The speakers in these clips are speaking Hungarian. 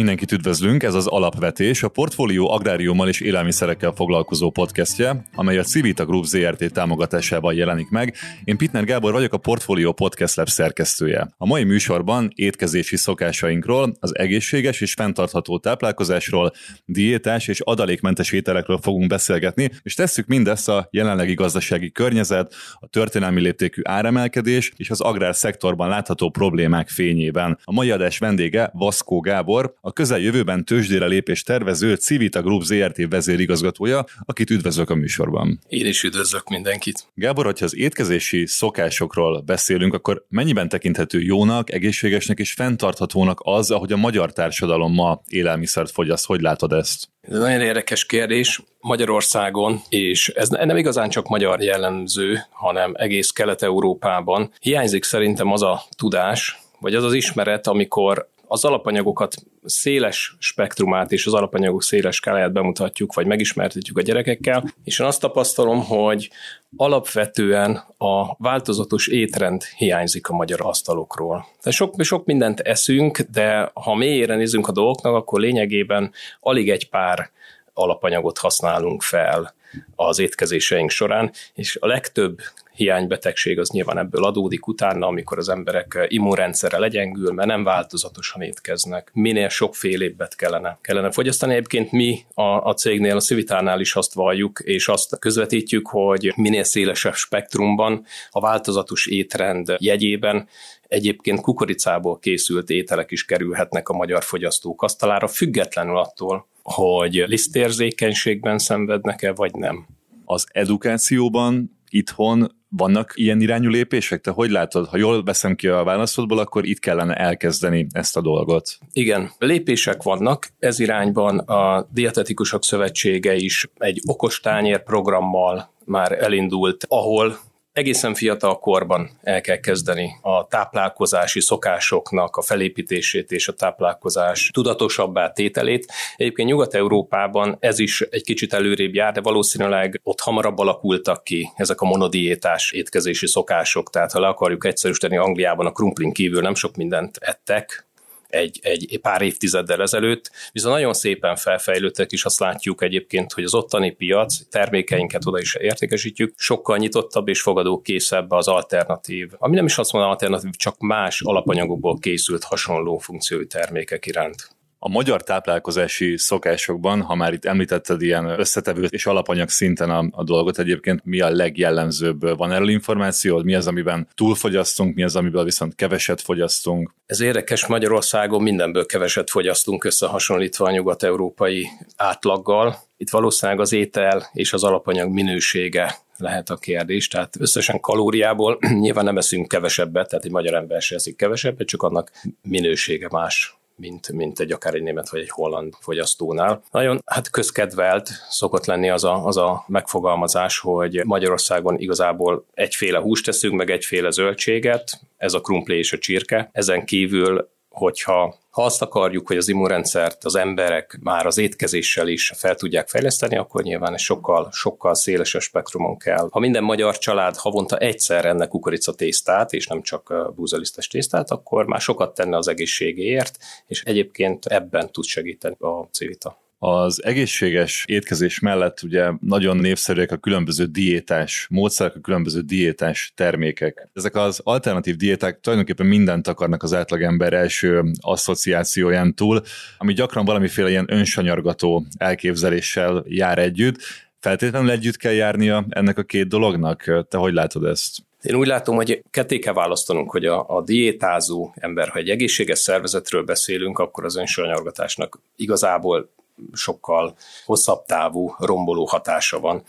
Mindenkit üdvözlünk, ez az Alapvetés, a Portfólió agráriummal és élelmiszerekkel foglalkozó podcastje, amely a Civita Group ZRT támogatásával jelenik meg. Én Pitner Gábor vagyok, a Portfólió Podcast Lab szerkesztője. A mai műsorban étkezési szokásainkról, az egészséges és fenntartható táplálkozásról, diétás és adalékmentes ételekről fogunk beszélgetni, és tesszük mindezt a jelenlegi gazdasági környezet, a történelmi léptékű áremelkedés és az agrárszektorban látható problémák fényében. A mai adás vendége Vaszkó Gábor, a közeljövőben tőzsdére lépés tervező Civita Group ZRT vezérigazgatója, akit üdvözlök a műsorban. Én is üdvözlök mindenkit. Gábor, hogyha az étkezési szokásokról beszélünk, akkor mennyiben tekinthető jónak, egészségesnek és fenntarthatónak az, ahogy a magyar társadalom ma élelmiszert fogyaszt? Hogy látod ezt? Ez nagyon érdekes kérdés. Magyarországon, és ez nem igazán csak magyar jellemző, hanem egész Kelet-Európában hiányzik szerintem az a tudás, vagy az az ismeret, amikor az alapanyagokat széles spektrumát és az alapanyagok széles skáláját bemutatjuk, vagy megismertetjük a gyerekekkel, és én azt tapasztalom, hogy alapvetően a változatos étrend hiányzik a magyar asztalokról. De sok, sok mindent eszünk, de ha mélyére nézünk a dolgoknak, akkor lényegében alig egy pár alapanyagot használunk fel az étkezéseink során, és a legtöbb hiánybetegség az nyilván ebből adódik utána, amikor az emberek immunrendszere legyengül, mert nem változatosan étkeznek. Minél sokfélébbet kellene, kellene fogyasztani. Egyébként mi a, a cégnél, a Civitánál is azt valljuk, és azt közvetítjük, hogy minél szélesebb spektrumban a változatos étrend jegyében egyébként kukoricából készült ételek is kerülhetnek a magyar fogyasztók asztalára, függetlenül attól, hogy lisztérzékenységben szenvednek-e, vagy nem. Az edukációban itthon vannak ilyen irányú lépések? Te hogy látod, ha jól veszem ki a válaszodból, akkor itt kellene elkezdeni ezt a dolgot? Igen, lépések vannak. Ez irányban a Dietetikusok Szövetsége is egy okostányér programmal már elindult, ahol egészen fiatal korban el kell kezdeni a táplálkozási szokásoknak a felépítését és a táplálkozás tudatosabbá tételét. Egyébként Nyugat-Európában ez is egy kicsit előrébb jár, de valószínűleg ott hamarabb alakultak ki ezek a monodiétás étkezési szokások. Tehát ha le akarjuk egyszerűsíteni, Angliában a krumplin kívül nem sok mindent ettek, egy, egy pár évtizeddel ezelőtt, viszont nagyon szépen felfejlődtek, és azt látjuk egyébként, hogy az ottani piac, termékeinket oda is értékesítjük, sokkal nyitottabb és fogadókészebb az alternatív, ami nem is azt mondom alternatív, csak más alapanyagokból készült hasonló funkciói termékek iránt. A magyar táplálkozási szokásokban, ha már itt említetted ilyen összetevő és alapanyag szinten a, a dolgot, egyébként mi a legjellemzőbb? Van erről információ? Mi az, amiben túlfogyasztunk, mi az, amiből viszont keveset fogyasztunk? Ez érdekes, Magyarországon mindenből keveset fogyasztunk összehasonlítva a nyugat-európai átlaggal. Itt valószínűleg az étel és az alapanyag minősége lehet a kérdés. Tehát összesen kalóriából nyilván nem eszünk kevesebbet, tehát egy magyar ember se eszik kevesebbet, csak annak minősége más mint, mint egy akár egy német vagy egy holland fogyasztónál. Nagyon hát közkedvelt szokott lenni az a, az a megfogalmazás, hogy Magyarországon igazából egyféle húst teszünk, meg egyféle zöldséget, ez a krumpli és a csirke. Ezen kívül hogyha ha azt akarjuk, hogy az immunrendszert az emberek már az étkezéssel is fel tudják fejleszteni, akkor nyilván egy sokkal, sokkal szélesebb spektrumon kell. Ha minden magyar család havonta egyszer enne kukoricatésztát, és nem csak búzalisztes tésztát, akkor már sokat tenne az egészségéért, és egyébként ebben tud segíteni a civita. Az egészséges étkezés mellett ugye nagyon népszerűek a különböző diétás módszerek, a különböző diétás termékek. Ezek az alternatív diéták tulajdonképpen mindent akarnak az átlagember első asszociációján túl, ami gyakran valamiféle ilyen önsanyargató elképzeléssel jár együtt. Feltétlenül együtt kell járnia ennek a két dolognak? Te hogy látod ezt? Én úgy látom, hogy ketté kell választanunk, hogy a, a diétázó ember, ha egy egészséges szervezetről beszélünk, akkor az önsanyargatásnak igazából sokkal hosszabb távú romboló hatása van.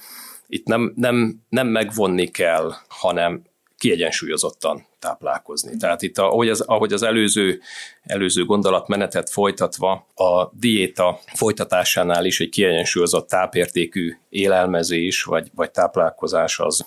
Itt nem, nem, nem megvonni kell, hanem kiegyensúlyozottan táplálkozni. Tehát itt, ahogy az, ahogy az előző, előző gondolatmenetet folytatva, a diéta folytatásánál is egy kiegyensúlyozott tápértékű élelmezés vagy, vagy táplálkozás az,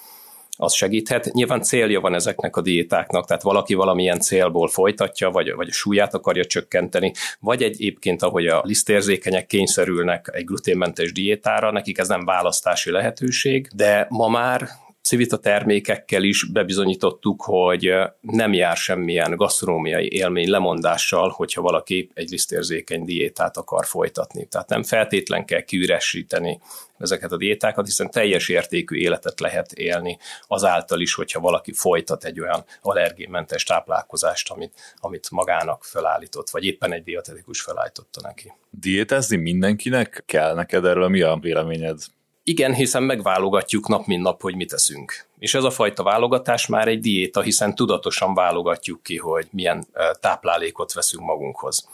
az segíthet. Nyilván célja van ezeknek a diétáknak, tehát valaki valamilyen célból folytatja, vagy, vagy a súlyát akarja csökkenteni, vagy egyébként, ahogy a lisztérzékenyek kényszerülnek egy gluténmentes diétára, nekik ez nem választási lehetőség, de ma már Civita termékekkel is bebizonyítottuk, hogy nem jár semmilyen gasztronómiai élmény lemondással, hogyha valaki egy lisztérzékeny diétát akar folytatni. Tehát nem feltétlen kell kiüresíteni ezeket a diétákat, hiszen teljes értékű életet lehet élni azáltal is, hogyha valaki folytat egy olyan allergénmentes táplálkozást, amit, amit magának felállított, vagy éppen egy dietetikus felállította neki. Diétázni mindenkinek kell neked erről, mi a véleményed? Igen, hiszen megválogatjuk nap mint nap, hogy mit teszünk. És ez a fajta válogatás már egy diéta, hiszen tudatosan válogatjuk ki, hogy milyen táplálékot veszünk magunkhoz.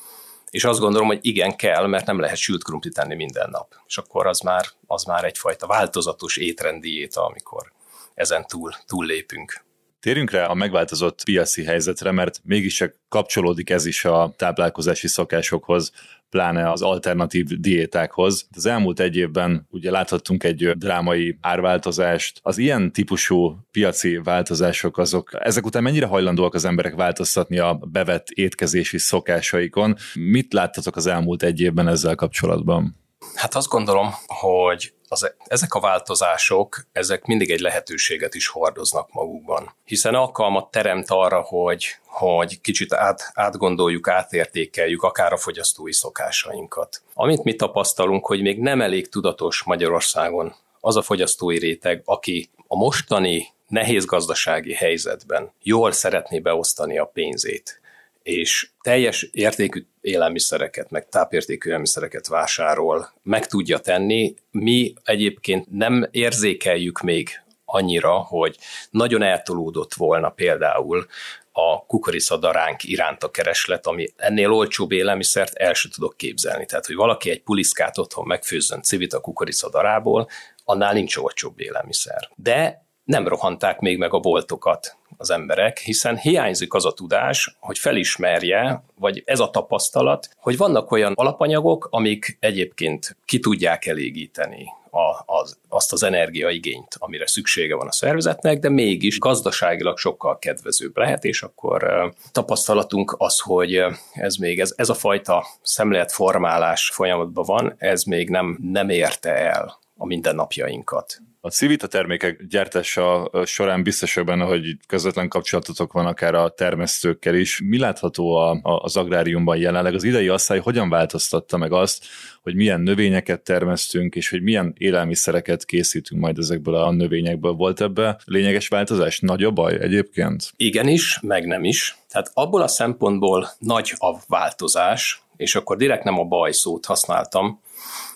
És azt gondolom, hogy igen kell, mert nem lehet sült krumplit tenni minden nap. És akkor az már, az már egyfajta változatos étrenddiéta, amikor ezen túl, túl lépünk. Térjünk rá a megváltozott piaci helyzetre, mert mégiscsak kapcsolódik ez is a táplálkozási szokásokhoz, pláne az alternatív diétákhoz. Az elmúlt egy évben ugye láthattunk egy drámai árváltozást. Az ilyen típusú piaci változások azok, ezek után mennyire hajlandóak az emberek változtatni a bevett étkezési szokásaikon? Mit láttatok az elmúlt egy évben ezzel kapcsolatban? Hát azt gondolom, hogy az, ezek a változások, ezek mindig egy lehetőséget is hordoznak magukban. Hiszen alkalmat teremt arra, hogy, hogy kicsit át, átgondoljuk, átértékeljük akár a fogyasztói szokásainkat. Amit mi tapasztalunk, hogy még nem elég tudatos Magyarországon az a fogyasztói réteg, aki a mostani nehéz gazdasági helyzetben jól szeretné beosztani a pénzét, és teljes értékű élelmiszereket, meg tápértékű élelmiszereket vásárol, meg tudja tenni. Mi egyébként nem érzékeljük még annyira, hogy nagyon eltolódott volna például a kukoriczadaránk iránt a kereslet, ami ennél olcsóbb élelmiszert el sem tudok képzelni. Tehát, hogy valaki egy puliszkát otthon megfőzzön civit a darából, annál nincs olcsóbb élelmiszer. De nem rohanták még meg a boltokat az emberek, hiszen hiányzik az a tudás, hogy felismerje, vagy ez a tapasztalat, hogy vannak olyan alapanyagok, amik egyébként ki tudják elégíteni a, az, azt az energiaigényt, amire szüksége van a szervezetnek, de mégis gazdaságilag sokkal kedvezőbb lehet, és akkor tapasztalatunk az, hogy ez még, ez, ez a fajta szemléletformálás folyamatban van, ez még nem, nem érte el a mindennapjainkat. A Civita termékek gyártása során biztos benne, hogy közvetlen kapcsolatotok van akár a termesztőkkel is. Mi látható a, a, az agráriumban jelenleg? Az idei asszály hogyan változtatta meg azt, hogy milyen növényeket termesztünk, és hogy milyen élelmiszereket készítünk majd ezekből a növényekből. Volt ebbe lényeges változás? Nagy a baj egyébként? Igenis, meg nem is. Tehát abból a szempontból nagy a változás, és akkor direkt nem a baj szót használtam,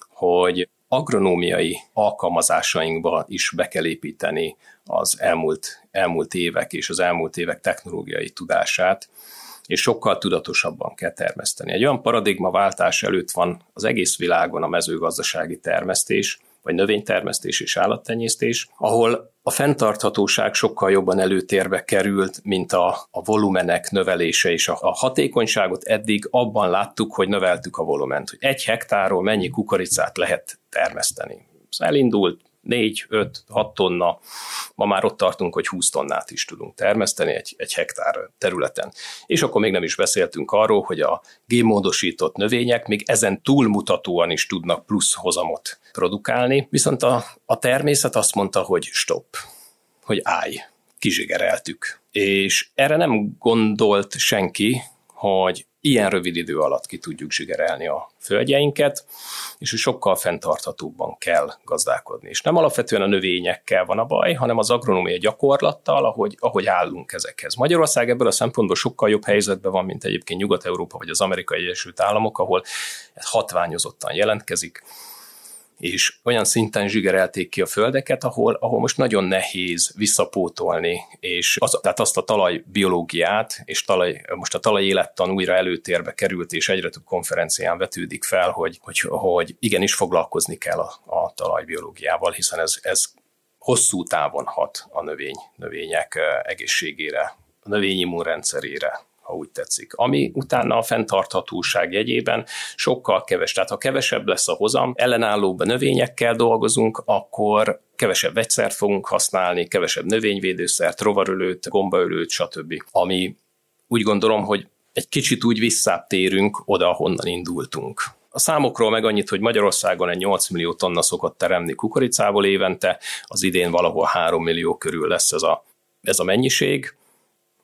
hogy agronómiai alkalmazásainkba is be kell építeni az elmúlt, elmúlt évek és az elmúlt évek technológiai tudását, és sokkal tudatosabban kell termeszteni. Egy olyan paradigmaváltás előtt van az egész világon a mezőgazdasági termesztés, vagy növénytermesztés és állattenyésztés, ahol a fenntarthatóság sokkal jobban előtérbe került, mint a, a volumenek növelése, és a, a hatékonyságot eddig abban láttuk, hogy növeltük a volument, hogy egy hektáról mennyi kukoricát lehet termeszteni. Ez elindult 4, 5, 6 tonna, ma már ott tartunk, hogy 20 tonnát is tudunk termeszteni egy, egy hektár területen. És akkor még nem is beszéltünk arról, hogy a génmódosított növények még ezen túlmutatóan is tudnak plusz hozamot produkálni, viszont a, a természet azt mondta, hogy stop, hogy állj, kizsigereltük. És erre nem gondolt senki, hogy ilyen rövid idő alatt ki tudjuk zsigerelni a földjeinket, és hogy sokkal fenntarthatóbban kell gazdálkodni. És nem alapvetően a növényekkel van a baj, hanem az agronómia gyakorlattal, ahogy, ahogy állunk ezekhez. Magyarország ebből a szempontból sokkal jobb helyzetben van, mint egyébként Nyugat-Európa vagy az Amerikai Egyesült Államok, ahol ez hatványozottan jelentkezik és olyan szinten zsigerelték ki a földeket, ahol, ahol most nagyon nehéz visszapótolni, és az, tehát azt a talajbiológiát, és talaj, most a talajélettan újra előtérbe került, és egyre több konferencián vetődik fel, hogy, hogy, hogy igenis foglalkozni kell a, a talajbiológiával, hiszen ez, ez hosszú távon hat a növény, növények egészségére, a növény immunrendszerére, ha úgy tetszik. Ami utána a fenntarthatóság jegyében sokkal keves. Tehát ha kevesebb lesz a hozam, ellenállóbb növényekkel dolgozunk, akkor kevesebb vegyszert fogunk használni, kevesebb növényvédőszert, rovarölőt, gombaölőt, stb. Ami úgy gondolom, hogy egy kicsit úgy visszatérünk oda, ahonnan indultunk A számokról meg annyit, hogy Magyarországon egy 8 millió tonna szokott teremni kukoricából évente, az idén valahol 3 millió körül lesz ez a, ez a mennyiség.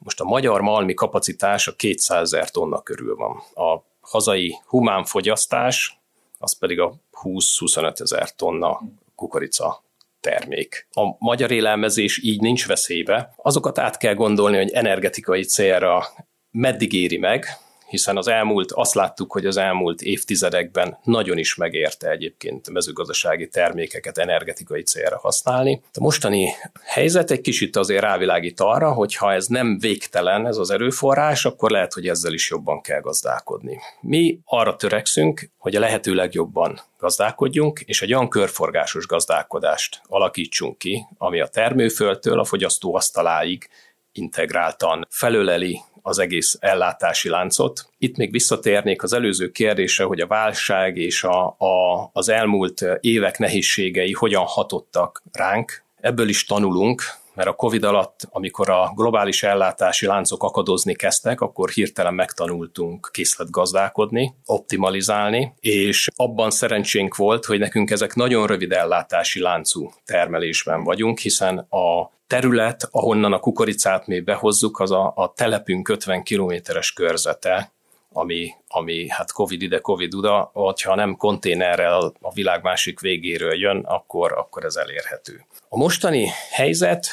Most a magyar malmi kapacitás a 200 ezer tonna körül van. A hazai humán fogyasztás, az pedig a 20-25 ezer tonna kukorica termék. A magyar élelmezés így nincs veszélybe. Azokat át kell gondolni, hogy energetikai célra meddig éri meg, hiszen az elmúlt, azt láttuk, hogy az elmúlt évtizedekben nagyon is megérte egyébként mezőgazdasági termékeket energetikai célra használni. A mostani helyzet egy kicsit azért rávilágít arra, hogy ha ez nem végtelen, ez az erőforrás, akkor lehet, hogy ezzel is jobban kell gazdálkodni. Mi arra törekszünk, hogy a lehető legjobban gazdálkodjunk, és egy olyan körforgásos gazdálkodást alakítsunk ki, ami a termőföldtől a fogyasztó asztaláig integráltan felöleli az egész ellátási láncot. Itt még visszatérnék az előző kérdése, hogy a válság és a, a, az elmúlt évek nehézségei hogyan hatottak ránk. Ebből is tanulunk, mert a Covid alatt, amikor a globális ellátási láncok akadozni kezdtek, akkor hirtelen megtanultunk készletgazdálkodni, optimalizálni, és abban szerencsénk volt, hogy nekünk ezek nagyon rövid ellátási láncú termelésben vagyunk, hiszen a terület, ahonnan a kukoricát mi behozzuk, az a, a telepünk 50 kilométeres körzete, ami, ami hát Covid ide, Covid oda, hogyha nem konténerrel a világ másik végéről jön, akkor, akkor ez elérhető. A mostani helyzet,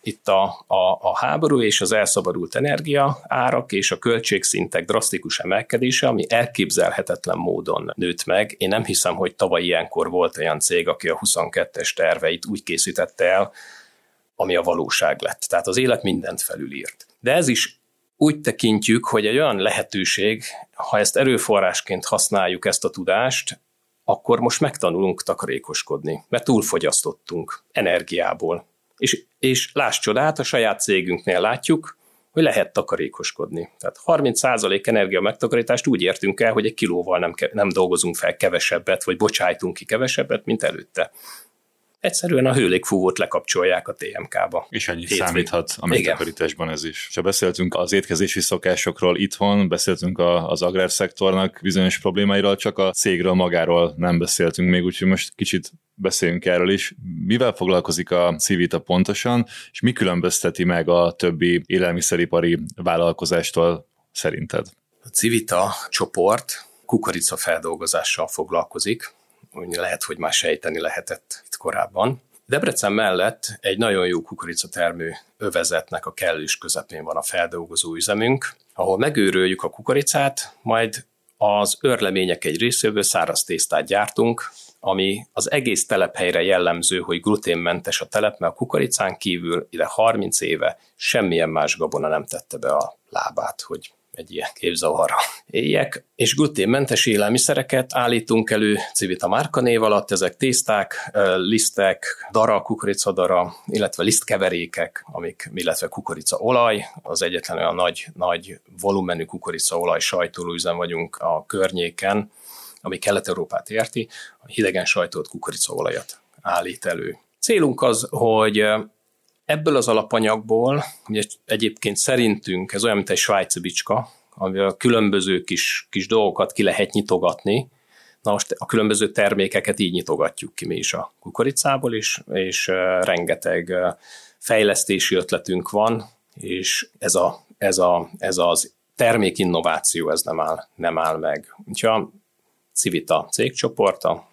itt a, a, a háború és az elszabadult energia árak és a költségszintek drasztikus emelkedése, ami elképzelhetetlen módon nőtt meg. Én nem hiszem, hogy tavaly ilyenkor volt olyan cég, aki a 22-es terveit úgy készítette el, ami a valóság lett. Tehát az élet mindent felülírt. De ez is úgy tekintjük, hogy egy olyan lehetőség, ha ezt erőforrásként használjuk ezt a tudást, akkor most megtanulunk takarékoskodni, mert túlfogyasztottunk energiából. És, és láss csodát, a saját cégünknél látjuk, hogy lehet takarékoskodni. Tehát 30% energia megtakarítást úgy értünk el, hogy egy kilóval nem, nem dolgozunk fel kevesebbet, vagy bocsájtunk ki kevesebbet, mint előtte egyszerűen a hőlégfúvót lekapcsolják a TMK-ba. És ennyi Hétvég. számíthat a megtakarításban ez is. Ha beszéltünk az étkezési szokásokról itthon, beszéltünk a, az agrárszektornak bizonyos problémáiról, csak a cégről magáról nem beszéltünk még, úgyhogy most kicsit beszéljünk erről is. Mivel foglalkozik a Civita pontosan, és mi különbözteti meg a többi élelmiszeripari vállalkozástól szerinted? A Civita csoport kukoricafeldolgozással foglalkozik, úgy lehet, hogy már sejteni lehetett korábban. Debrecen mellett egy nagyon jó kukoricatermő övezetnek a kellős közepén van a feldolgozó üzemünk, ahol megőröljük a kukoricát, majd az örlemények egy részéből száraz tésztát gyártunk, ami az egész telephelyre jellemző, hogy gluténmentes a telep, mert a kukoricán kívül ide 30 éve semmilyen más gabona nem tette be a lábát, hogy egy ilyen képzavarra éljek, és gluténmentes élelmiszereket állítunk elő Civita márkanév alatt, ezek tészták, lisztek, dara, kukoricadara, illetve lisztkeverékek, amik, illetve kukoricaolaj, az egyetlen olyan nagy, nagy volumenű kukoricaolaj sajtolóüzem vagyunk a környéken, ami Kelet-Európát érti, a hidegen sajtolt kukoricaolajat állít elő. Célunk az, hogy Ebből az alapanyagból, ugye egyébként szerintünk ez olyan, mint egy svájci bicska, amivel különböző kis, kis dolgokat ki lehet nyitogatni, Na most a különböző termékeket így nyitogatjuk ki mi is a kukoricából is, és rengeteg fejlesztési ötletünk van, és ez, a, ez, a, ez az termékinnováció ez nem áll, nem áll meg. Úgyhogy a Civita cégcsoport a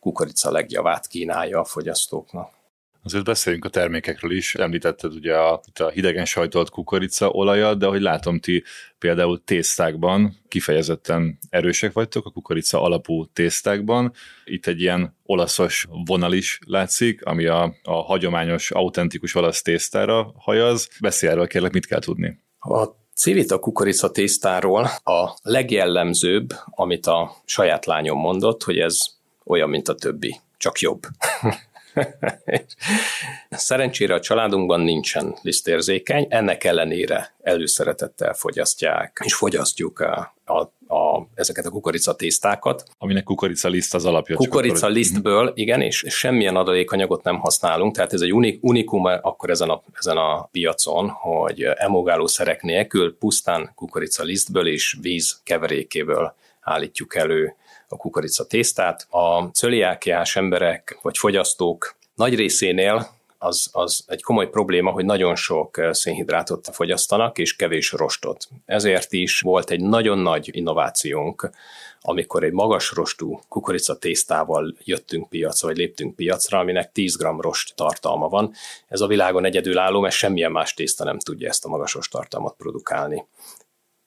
kukorica legjavát kínálja a fogyasztóknak. Azért beszéljünk a termékekről is. Említetted ugye a, a hidegen sajtolt kukorica olajat, de ahogy látom, ti például tésztákban kifejezetten erősek vagytok, a kukorica alapú tésztákban. Itt egy ilyen olaszos vonal is látszik, ami a, a hagyományos, autentikus olasz tésztára hajaz. Beszélj erről, kérlek, mit kell tudni? A Civita kukorica tésztáról a legjellemzőbb, amit a saját lányom mondott, hogy ez olyan, mint a többi, csak jobb. Szerencsére a családunkban nincsen lisztérzékeny, ennek ellenére előszeretettel fogyasztják, és fogyasztjuk a, a, a, ezeket a kukoricatésztákat. Aminek kukoricaliszt az alapja. Kukoricalisztből, mhm. igen, és semmilyen adalékanyagot nem használunk, tehát ez egy unik, unikum akkor ezen a, ezen a piacon, hogy emulgálószerek nélkül pusztán kukoricalisztből és víz keverékéből állítjuk elő a kukorica tésztát. A cöliákiás emberek vagy fogyasztók nagy részénél az, az egy komoly probléma, hogy nagyon sok szénhidrátot fogyasztanak, és kevés rostot. Ezért is volt egy nagyon nagy innovációnk, amikor egy magas rostú kukorica tésztával jöttünk piacra, vagy léptünk piacra, aminek 10 g rost tartalma van. Ez a világon egyedülálló, mert semmilyen más tészta nem tudja ezt a magas rost tartalmat produkálni.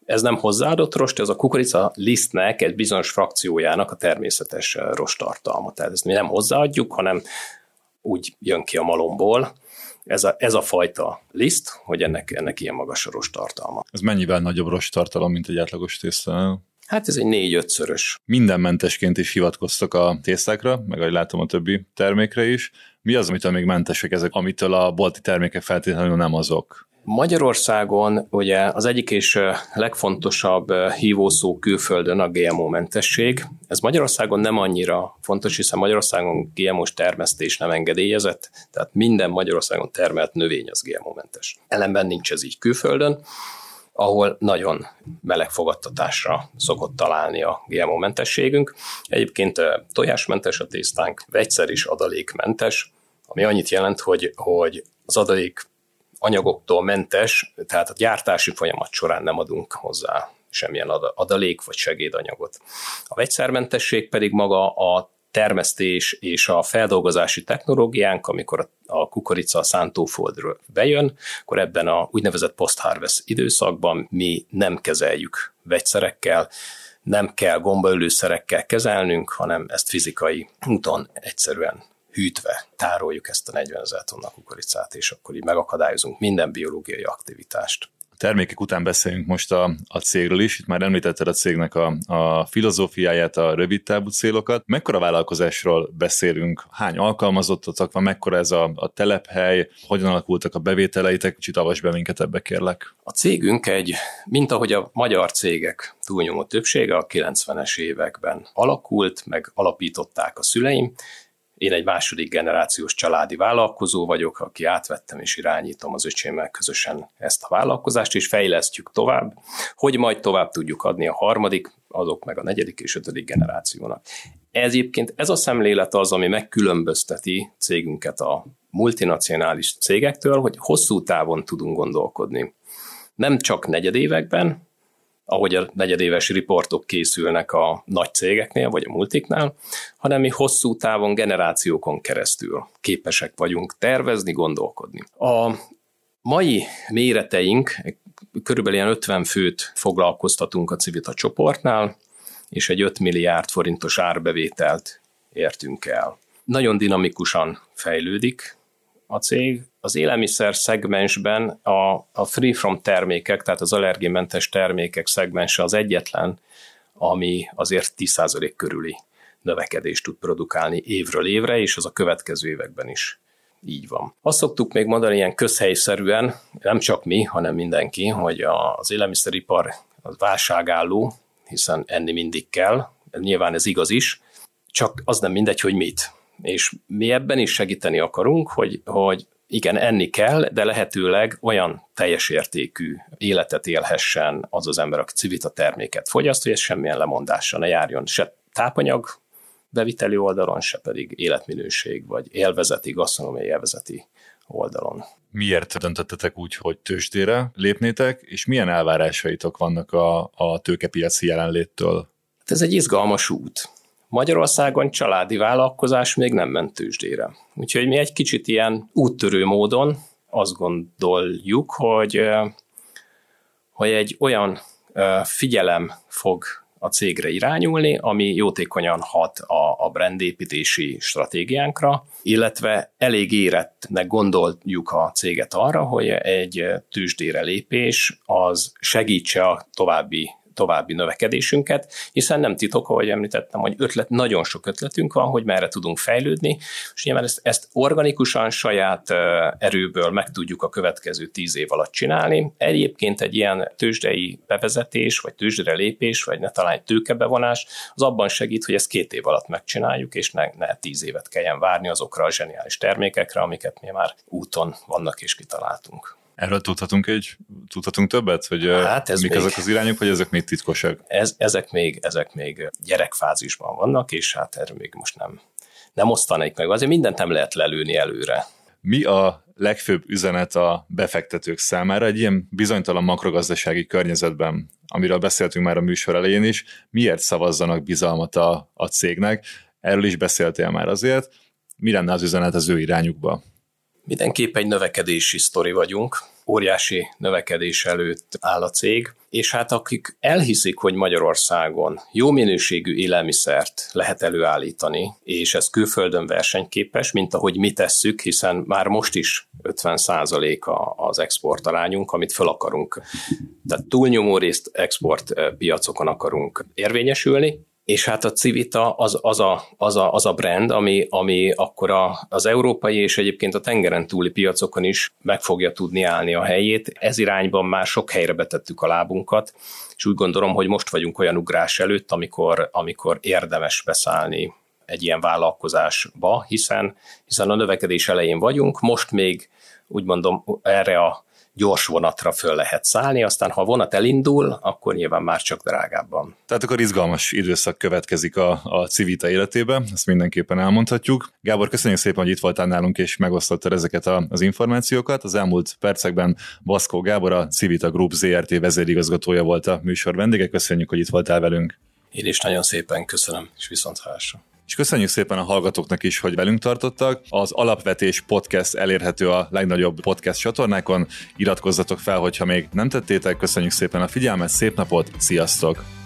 Ez nem hozzáadott rost, ez a kukorica lisztnek egy bizonyos frakciójának a természetes rostartalma. Tehát ezt mi nem hozzáadjuk, hanem úgy jön ki a malomból, ez a, ez a fajta liszt, hogy ennek, ennek ilyen magas a rostartalma. Ez mennyivel nagyobb rostartalom, mint egy átlagos tészta? Hát ez egy négy-ötszörös. Minden mentesként is hivatkoztak a tésztákra, meg ahogy látom a többi termékre is. Mi az, amitől még mentesek ezek, amitől a bolti termékek feltétlenül nem azok? Magyarországon ugye az egyik és legfontosabb hívószó külföldön a GMO-mentesség. Ez Magyarországon nem annyira fontos, hiszen Magyarországon GMO-s termesztés nem engedélyezett, tehát minden Magyarországon termelt növény az GMO-mentes. Ellenben nincs ez így külföldön, ahol nagyon meleg fogadtatásra szokott találni a GMO-mentességünk. Egyébként tojásmentes a tésztánk, vegyszer is adalékmentes, ami annyit jelent, hogy, hogy az adalék anyagoktól mentes, tehát a gyártási folyamat során nem adunk hozzá semmilyen adalék vagy segédanyagot. A vegyszermentesség pedig maga a termesztés és a feldolgozási technológiánk, amikor a kukorica a szántóföldről bejön, akkor ebben a úgynevezett post-harvest időszakban mi nem kezeljük vegyszerekkel, nem kell gombaölőszerekkel kezelnünk, hanem ezt fizikai úton egyszerűen hűtve tároljuk ezt a 40 ezer tonna kukoricát, és akkor így megakadályozunk minden biológiai aktivitást. A termékek után beszéljünk most a, a cégről is. Itt már említetted a cégnek a, a filozófiáját, a rövid távú célokat. Mekkora vállalkozásról beszélünk? Hány alkalmazottak van? Mekkora ez a, a telephely? Hogyan alakultak a bevételeitek? Kicsit avasd be minket ebbe, kérlek. A cégünk egy, mint ahogy a magyar cégek túlnyomó többsége a 90-es években alakult, meg alapították a szüleim, én egy második generációs családi vállalkozó vagyok, aki átvettem és irányítom az öcsémmel közösen ezt a vállalkozást, és fejlesztjük tovább, hogy majd tovább tudjuk adni a harmadik, azok meg a negyedik és ötödik generációnak. Ez egyébként ez a szemlélet az, ami megkülönbözteti cégünket a multinacionális cégektől, hogy hosszú távon tudunk gondolkodni. Nem csak negyedévekben, ahogy a negyedéves riportok készülnek a nagy cégeknél, vagy a multiknál, hanem mi hosszú távon, generációkon keresztül képesek vagyunk tervezni, gondolkodni. A mai méreteink, körülbelül ilyen 50 főt foglalkoztatunk a Civita csoportnál, és egy 5 milliárd forintos árbevételt értünk el. Nagyon dinamikusan fejlődik a cég, az élelmiszer szegmensben a, a free from termékek, tehát az allergémentes termékek szegmense az egyetlen, ami azért 10% körüli növekedést tud produkálni évről évre, és az a következő években is így van. Azt szoktuk még mondani ilyen közhelyszerűen, nem csak mi, hanem mindenki, hogy az élelmiszeripar az válságálló, hiszen enni mindig kell, nyilván ez igaz is, csak az nem mindegy, hogy mit. És mi ebben is segíteni akarunk, hogy, hogy igen, enni kell, de lehetőleg olyan teljes értékű életet élhessen az az ember, aki civita terméket fogyaszt, hogy ez semmilyen lemondással ne járjon se tápanyag beviteli oldalon, se pedig életminőség, vagy élvezeti, gasztronómiai élvezeti oldalon. Miért döntöttetek úgy, hogy tőzsdére lépnétek, és milyen elvárásaitok vannak a, a tőkepiaci jelenléttől? Hát ez egy izgalmas út. Magyarországon családi vállalkozás még nem ment tőzsdére. Úgyhogy mi egy kicsit ilyen úttörő módon azt gondoljuk, hogy, hogy egy olyan figyelem fog a cégre irányulni, ami jótékonyan hat a, a brandépítési stratégiánkra, illetve elég érettnek gondoljuk a céget arra, hogy egy tőzsdére lépés az segítse a további további növekedésünket, hiszen nem titok, ahogy említettem, hogy ötlet, nagyon sok ötletünk van, hogy merre tudunk fejlődni, és nyilván ezt, ezt organikusan saját erőből meg tudjuk a következő tíz év alatt csinálni. Egyébként egy ilyen tőzsdei bevezetés, vagy tőzsdere lépés, vagy ne talán egy tőkebevonás, az abban segít, hogy ezt két év alatt megcsináljuk, és ne, ne tíz évet kelljen várni azokra a zseniális termékekre, amiket mi már úton vannak és kitaláltunk. Erről tudhatunk egy, tudhatunk többet, hogy hát ez mik még, ezek az irányok, vagy ezek még titkosak? Ez, ezek, még, ezek még gyerekfázisban vannak, és hát erről még most nem, nem osztanék meg. Azért mindent nem lehet lelőni előre. Mi a legfőbb üzenet a befektetők számára egy ilyen bizonytalan makrogazdasági környezetben, amiről beszéltünk már a műsor elején is, miért szavazzanak bizalmat a, a cégnek? Erről is beszéltél már azért. Mi lenne az üzenet az ő irányukba? Mindenképp egy növekedési sztori vagyunk, óriási növekedés előtt áll a cég, és hát akik elhiszik, hogy Magyarországon jó minőségű élelmiszert lehet előállítani, és ez külföldön versenyképes, mint ahogy mi tesszük, hiszen már most is 50% az exportalányunk, amit fel akarunk. Tehát túlnyomó részt export piacokon akarunk érvényesülni, és hát a Civita az, az, a, az, a, az a brand, ami, ami akkor a, az európai és egyébként a tengeren túli piacokon is meg fogja tudni állni a helyét. Ez irányban már sok helyre betettük a lábunkat, és úgy gondolom, hogy most vagyunk olyan ugrás előtt, amikor, amikor érdemes beszállni egy ilyen vállalkozásba, hiszen, hiszen a növekedés elején vagyunk, most még úgy mondom erre a gyors vonatra föl lehet szállni, aztán ha a vonat elindul, akkor nyilván már csak drágábban. Tehát akkor izgalmas időszak következik a, a Civita életében, ezt mindenképpen elmondhatjuk. Gábor, köszönjük szépen, hogy itt voltál nálunk és megosztottad ezeket a, az információkat. Az elmúlt percekben Baszkó Gábor, a Civita Group ZRT vezérigazgatója volt a műsor vendége. Köszönjük, hogy itt voltál velünk. Én is nagyon szépen köszönöm, és viszont hallásra. És köszönjük szépen a hallgatóknak is, hogy velünk tartottak. Az Alapvetés Podcast elérhető a legnagyobb podcast csatornákon. Iratkozzatok fel, hogyha még nem tettétek. Köszönjük szépen a figyelmet, szép napot, sziasztok!